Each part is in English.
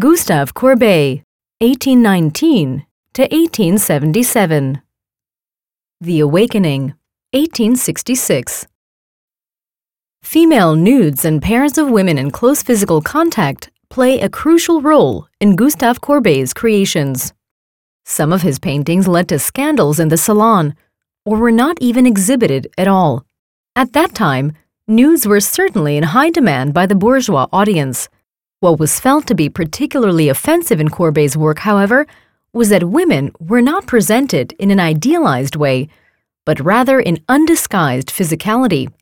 Gustave Courbet, 1819 to 1877. The Awakening, 1866. Female nudes and pairs of women in close physical contact play a crucial role in Gustave Courbet's creations. Some of his paintings led to scandals in the salon, or were not even exhibited at all. At that time, nudes were certainly in high demand by the bourgeois audience. What was felt to be particularly offensive in Courbet's work, however, was that women were not presented in an idealized way, but rather in undisguised physicality.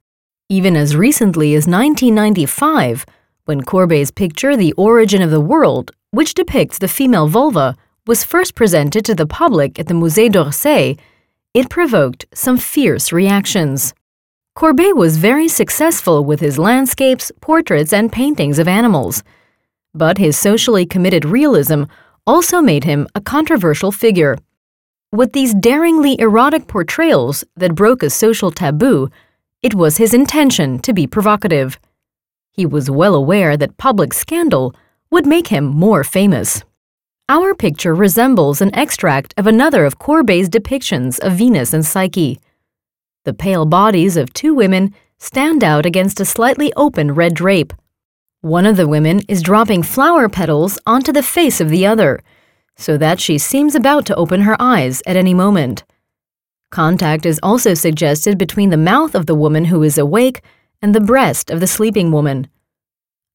Even as recently as 1995, when Courbet's picture The Origin of the World, which depicts the female vulva, was first presented to the public at the Musée d'Orsay, it provoked some fierce reactions. Courbet was very successful with his landscapes, portraits, and paintings of animals. But his socially committed realism also made him a controversial figure. With these daringly erotic portrayals that broke a social taboo, it was his intention to be provocative. He was well aware that public scandal would make him more famous. Our picture resembles an extract of another of Courbet's depictions of Venus and Psyche. The pale bodies of two women stand out against a slightly open red drape. One of the women is dropping flower petals onto the face of the other, so that she seems about to open her eyes at any moment. Contact is also suggested between the mouth of the woman who is awake and the breast of the sleeping woman.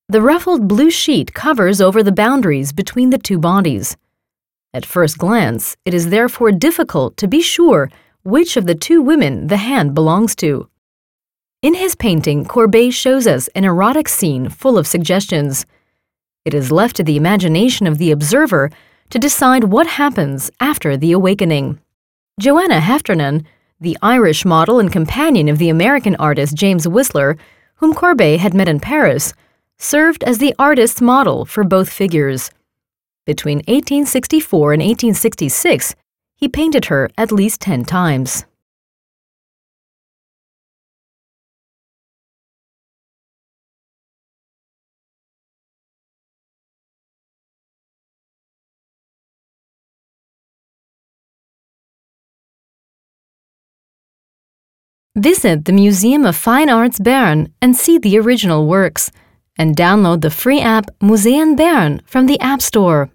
The ruffled blue sheet covers over the boundaries between the two bodies. At first glance, it is therefore difficult to be sure which of the two women the hand belongs to. In his painting, Courbet shows us an erotic scene full of suggestions. It is left to the imagination of the observer to decide what happens after the awakening. Joanna Heffernan, the Irish model and companion of the American artist James Whistler, whom Courbet had met in Paris, served as the artist's model for both figures. Between 1864 and 1866, he painted her at least 10 times. Visit the Museum of Fine Arts Bern and see the original works, and download the free app Museen Bern from the App Store.